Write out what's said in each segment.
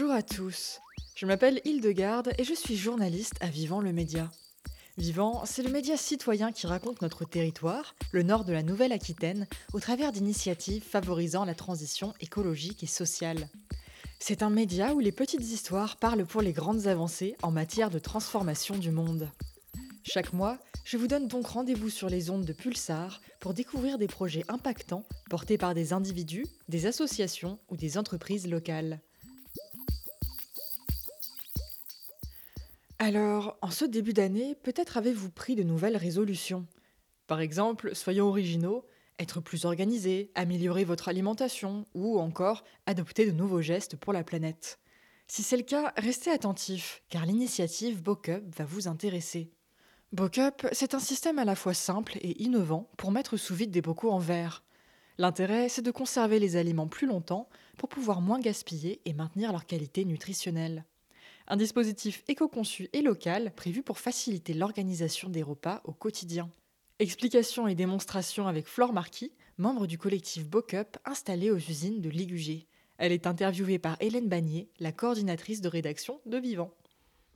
Bonjour à tous. Je m'appelle Hildegarde et je suis journaliste à Vivant le Média. Vivant, c'est le média citoyen qui raconte notre territoire, le nord de la Nouvelle-Aquitaine, au travers d'initiatives favorisant la transition écologique et sociale. C'est un média où les petites histoires parlent pour les grandes avancées en matière de transformation du monde. Chaque mois, je vous donne donc rendez-vous sur les ondes de Pulsar pour découvrir des projets impactants portés par des individus, des associations ou des entreprises locales. Alors, en ce début d'année, peut-être avez-vous pris de nouvelles résolutions? Par exemple, soyons originaux, être plus organisé, améliorer votre alimentation ou encore adopter de nouveaux gestes pour la planète. Si c'est le cas, restez attentif, car l'initiative Bocup va vous intéresser. Bocup, c'est un système à la fois simple et innovant pour mettre sous vide des bocaux en verre. L'intérêt, c'est de conserver les aliments plus longtemps pour pouvoir moins gaspiller et maintenir leur qualité nutritionnelle un dispositif éco-conçu et local prévu pour faciliter l'organisation des repas au quotidien. Explications et démonstrations avec Flore Marquis, membre du collectif Bocup installé aux usines de Ligugé. Elle est interviewée par Hélène Bagnier, la coordinatrice de rédaction de Vivant.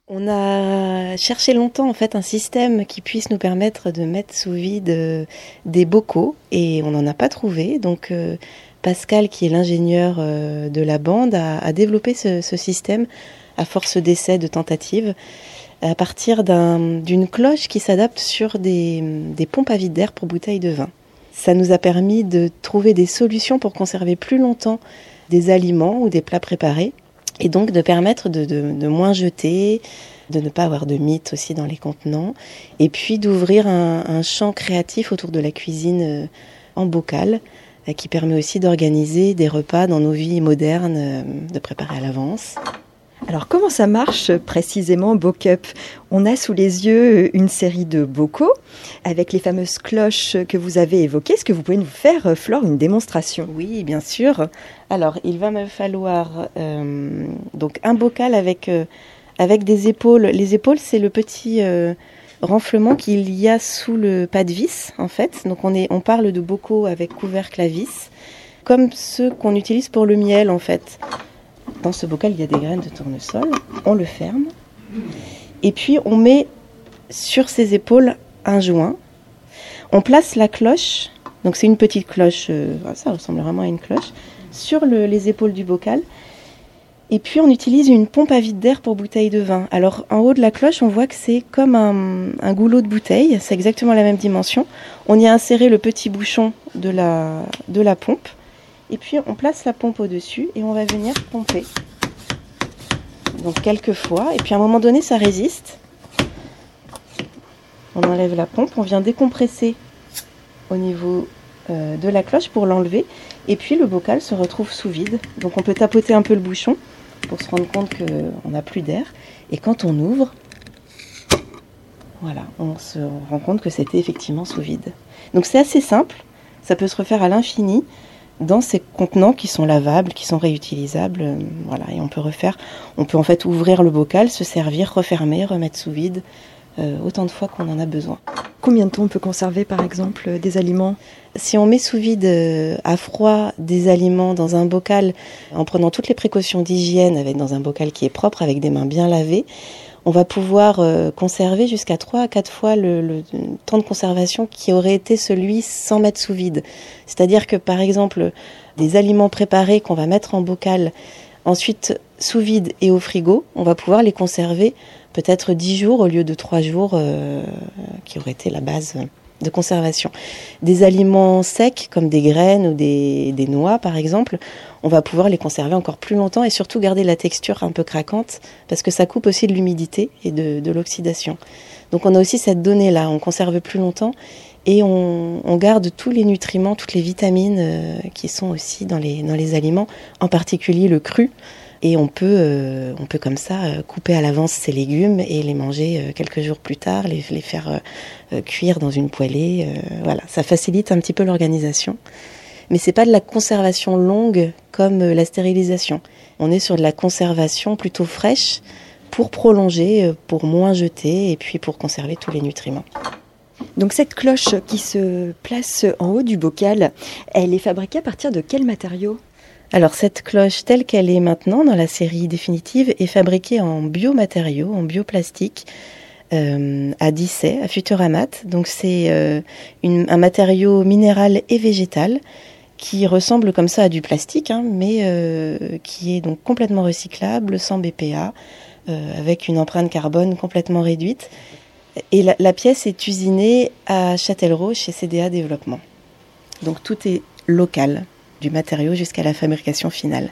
On a cherché longtemps en fait un système qui puisse nous permettre de mettre sous vide euh, des bocaux et on n'en a pas trouvé. Donc euh, Pascal, qui est l'ingénieur euh, de la bande, a, développé ce système à force d'essais, de tentatives, à partir d'une cloche qui s'adapte sur des, pompes à vide d'air pour bouteilles de vin. Ça nous a permis de trouver des solutions pour conserver plus longtemps des aliments ou des plats préparés et donc de permettre de, moins jeter, de ne pas avoir de mythes aussi dans les contenants, et puis d'ouvrir un, champ créatif autour de la cuisine euh, en bocal, euh, qui permet aussi d'organiser des repas dans nos vies modernes, euh, de préparer à l'avance. Alors comment ça marche précisément Bocup? On a sous les yeux une série de bocaux avec les fameuses cloches que vous avez évoquées. Est-ce que vous pouvez nous faire, euh, Flore, une démonstration? Oui, bien sûr. Alors il va me falloir euh, donc un bocal avec, euh, avec des épaules. Les épaules, c'est le petit renflement qu'il y a sous le pas de vis en fait. Donc on, on parle de bocaux avec couvercle à vis, comme ceux qu'on utilise pour le miel en fait. Dans ce bocal, il y a des graines de tournesol. On le ferme. Et puis, on met sur ses épaules un joint. On place la cloche. Donc, c'est une petite cloche. Euh, ça ressemble vraiment à une cloche. Sur les épaules du bocal. Et puis, on utilise une pompe à vide d'air pour bouteille de vin. Alors, en haut de la cloche, on voit que c'est comme un, un, goulot de bouteille. C'est exactement la même dimension. On y a inséré le petit bouchon de la, de la pompe. Et puis on place la pompe au-dessus et on va venir pomper. Donc quelques fois. Et puis à un moment donné, ça résiste. On enlève la pompe, on vient décompresser au niveau euh, de la cloche pour l'enlever. Et puis le bocal se retrouve sous vide. Donc on peut tapoter un peu le bouchon pour se rendre compte qu'on n'a plus d'air. Et quand on ouvre, voilà, on se rend compte que c'était effectivement sous vide. Donc c'est assez simple, ça peut se refaire à l'infini dans ces contenants qui sont lavables, qui sont réutilisables, euh, voilà, et on peut refaire, on peut en fait ouvrir le bocal, se servir, refermer, remettre sous vide, euh, autant de fois qu'on en a besoin. Combien de temps on peut conserver par exemple des aliments? Si on met sous vide euh, à froid des aliments dans un bocal, en prenant toutes les précautions d'hygiène, avec dans un bocal qui est propre, avec des mains bien lavées, on va pouvoir euh, conserver jusqu'à 3 à 4 fois le, temps de conservation qui aurait été celui sans mettre sous vide. C'est-à-dire que par exemple, des aliments préparés qu'on va mettre en bocal, ensuite sous vide et au frigo, on va pouvoir les conserver peut-être 10 jours au lieu de 3 jours euh, qui aurait été la base de conservation. Des aliments secs comme des graines ou des, des, noix par exemple, on va pouvoir les conserver encore plus longtemps et surtout garder la texture un peu craquante parce que ça coupe aussi de l'humidité et de, de l'oxydation. Donc on a aussi cette donnée là, on conserve plus longtemps et on, on garde tous les nutriments, toutes les vitamines euh, qui sont aussi dans les, dans les aliments, en particulier le cru et on peut, euh, on peut comme ça euh, couper à l'avance ces légumes et les manger euh, quelques jours plus tard, les, faire cuire dans une poêlée. voilà, ça facilite un petit peu l'organisation. Mais c'est pas de la conservation longue comme la stérilisation. On est sur de la conservation plutôt fraîche pour prolonger, pour moins jeter et puis pour conserver tous les nutriments. Donc cette cloche qui se place en haut du bocal, elle est fabriquée à partir de quel matériau? Alors cette cloche telle qu'elle est maintenant dans la série définitive est fabriquée en biomatériaux, en bioplastique. Euh, à Dissay, à Futuramat. Donc c'est euh, un matériau minéral et végétal qui ressemble comme ça à du plastique, hein, mais euh, qui est donc complètement recyclable, sans BPA, avec une empreinte carbone complètement réduite. Et la, la pièce est usinée à Châtellerault chez CDA Développement. Donc tout est local, du matériau jusqu'à la fabrication finale.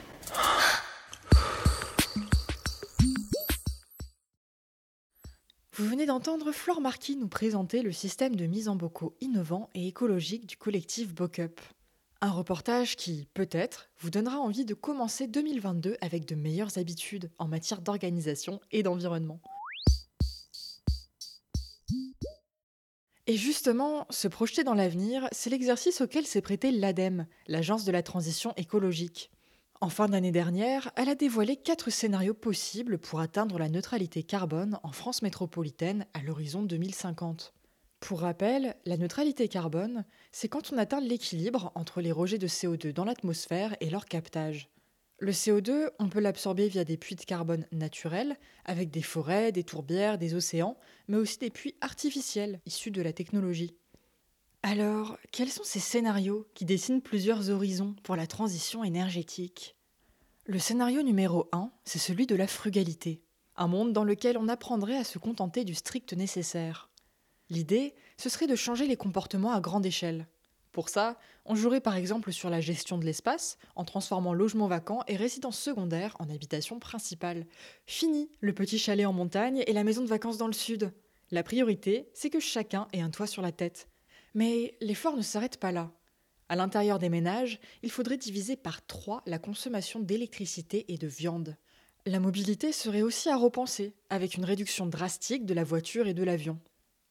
Vous venez d'entendre Flore Marquis nous présenter le système de mise en bocaux innovant et écologique du collectif Bocup. Un reportage qui, peut-être, vous donnera envie de commencer 2022 avec de meilleures habitudes en matière d'organisation et d'environnement. Et justement, se projeter dans l'avenir, c'est l'exercice auquel s'est prêté l'ADEME, l'Agence de la transition écologique. En fin d'année dernière, elle a dévoilé quatre scénarios possibles pour atteindre la neutralité carbone en France métropolitaine à l'horizon 2050. Pour rappel, la neutralité carbone, c'est quand on atteint l'équilibre entre les rejets de CO2 dans l'atmosphère et leur captage. Le CO2, on peut l'absorber via des puits de carbone naturels, avec des forêts, des tourbières, des océans, mais aussi des puits artificiels issus de la technologie. Alors, quels sont ces scénarios qui dessinent plusieurs horizons pour la transition énergétique? Le scénario numéro 1, c'est celui de la frugalité, un monde dans lequel on apprendrait à se contenter du strict nécessaire. L'idée, ce serait de changer les comportements à grande échelle. Pour ça, on jouerait par exemple sur la gestion de l'espace, en transformant logements vacants et résidences secondaires en habitation principale. Fini le petit chalet en montagne et la maison de vacances dans le sud. La priorité, c'est que chacun ait un toit sur la tête, mais l'effort ne s'arrête pas là. À l'intérieur des ménages, il faudrait diviser par trois la consommation d'électricité et de viande. La mobilité serait aussi à repenser, avec une réduction drastique de la voiture et de l'avion.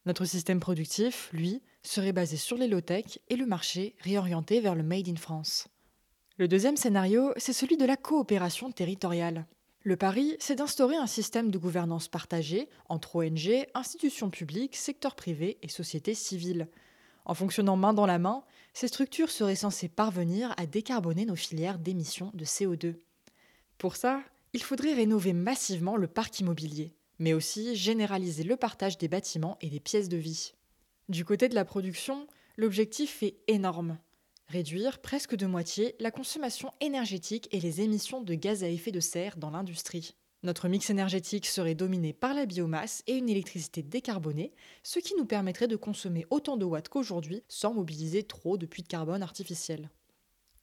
Notre système productif, lui, serait basé sur les low-tech et le marché réorienté vers le Made in France. Le deuxième scénario, c'est celui de la coopération territoriale. Le pari, c'est d'instaurer un système de gouvernance partagée entre ONG, institutions publiques, secteur privé et société civile. En fonctionnant main dans la main, ces structures seraient censées parvenir à décarboner nos filières d'émissions de CO2. Pour ça, il faudrait rénover massivement le parc immobilier, mais aussi généraliser le partage des bâtiments et des pièces de vie. Du côté de la production, l'objectif est énorme. Réduire presque de moitié la consommation énergétique et les émissions de gaz à effet de serre dans l'industrie. Notre mix énergétique serait dominé par la biomasse et une électricité décarbonée, ce qui nous permettrait de consommer autant de watts qu'aujourd'hui sans mobiliser trop de puits de carbone artificiels.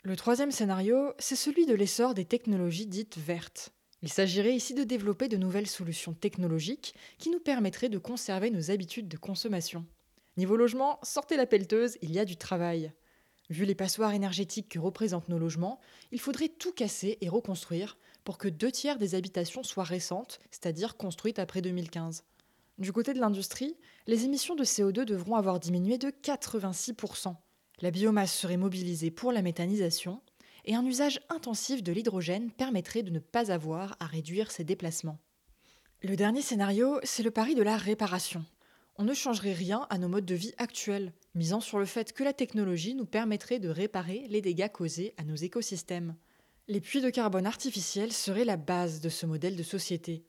Le troisième scénario, c'est celui de l'essor des technologies dites vertes. Il s'agirait ici de développer de nouvelles solutions technologiques qui nous permettraient de conserver nos habitudes de consommation. Niveau logement, sortez la pelleteuse, il y a du travail. Vu les passoires énergétiques que représentent nos logements, il faudrait tout casser et reconstruire pour que deux tiers des habitations soient récentes, c'est-à-dire construites après 2015. Du côté de l'industrie, les émissions de CO2 devront avoir diminué de 86%. La biomasse serait mobilisée pour la méthanisation et un usage intensif de l'hydrogène permettrait de ne pas avoir à réduire ses déplacements. Le dernier scénario, c'est le pari de la réparation. On ne changerait rien à nos modes de vie actuels, misant sur le fait que la technologie nous permettrait de réparer les dégâts causés à nos écosystèmes. Les puits de carbone artificiels seraient la base de ce modèle de société.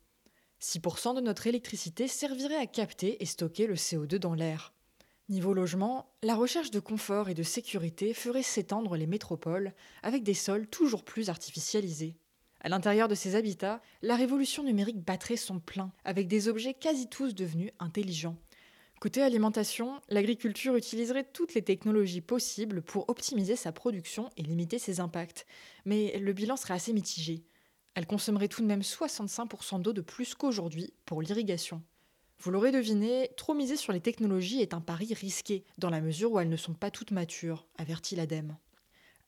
6% de notre électricité servirait à capter et stocker le CO2 dans l'air. Niveau logement, la recherche de confort et de sécurité ferait s'étendre les métropoles avec des sols toujours plus artificialisés. À l'intérieur de ces habitats, la révolution numérique battrait son plein, avec des objets quasi tous devenus intelligents, Côté alimentation, l'agriculture utiliserait toutes les technologies possibles pour optimiser sa production et limiter ses impacts. Mais le bilan serait assez mitigé. Elle consommerait tout de même 65% d'eau de plus qu'aujourd'hui pour l'irrigation. Vous l'aurez deviné, trop miser sur les technologies est un pari risqué, dans la mesure où elles ne sont pas toutes matures, avertit l'ADEME.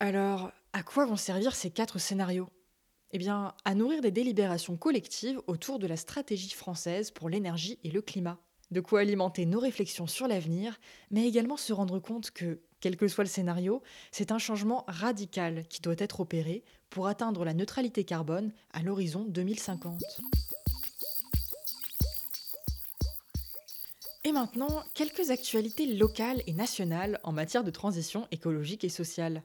Alors, à quoi vont servir ces quatre scénarios? Eh bien, à nourrir des délibérations collectives autour de la stratégie française pour l'énergie et le climat de quoi alimenter nos réflexions sur l'avenir, mais également se rendre compte que, quel que soit le scénario, c'est un changement radical qui doit être opéré pour atteindre la neutralité carbone à l'horizon 2050. Et maintenant, quelques actualités locales et nationales en matière de transition écologique et sociale.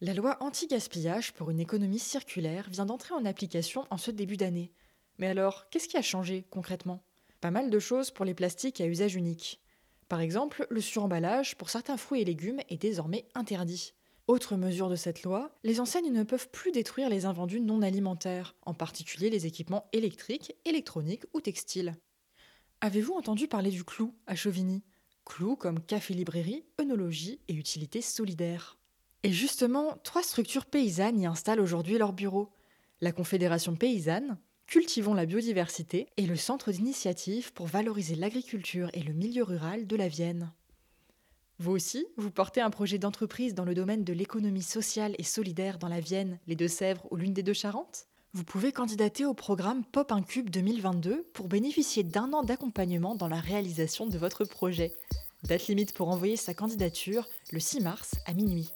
La loi anti-gaspillage pour une économie circulaire vient d'entrer en application en ce début d'année. Mais alors, qu'est-ce qui a changé concrètement? Pas mal de choses pour les plastiques à usage unique. Par exemple, le suremballage pour certains fruits et légumes est désormais interdit. Autre mesure de cette loi, les enseignes ne peuvent plus détruire les invendus non alimentaires, en particulier les équipements électriques, électroniques ou textiles. Avez-vous entendu parler du clou à Chauvigny? Clou comme café-librairie, œnologie et utilité solidaire. Et justement, trois structures paysannes y installent aujourd'hui leurs bureaux. La Confédération paysanne, Cultivons la biodiversité et le centre d'initiative pour valoriser l'agriculture et le milieu rural de la Vienne. Vous aussi, vous portez un projet d'entreprise dans le domaine de l'économie sociale et solidaire dans la Vienne, les Deux-Sèvres ou l'une des deux Charentes? Vous pouvez candidater au programme Pop Incube 2022 pour bénéficier d'un an d'accompagnement dans la réalisation de votre projet. Date limite pour envoyer sa candidature le 6 mars à minuit.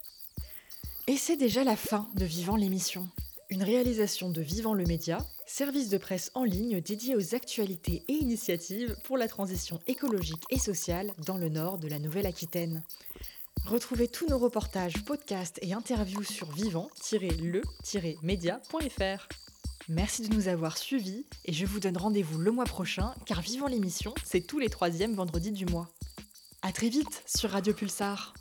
Et c'est déjà la fin de Vivant l'émission. Une réalisation de Vivant le Média, service de presse en ligne dédié aux actualités et initiatives pour la transition écologique et sociale dans le nord de la Nouvelle-Aquitaine. Retrouvez tous nos reportages, podcasts et interviews sur vivant-le-média.fr. Merci de nous avoir suivis et je vous donne rendez-vous le mois prochain car Vivant l'émission, c'est tous les troisièmes vendredis du mois. A très vite sur Radio Pulsar.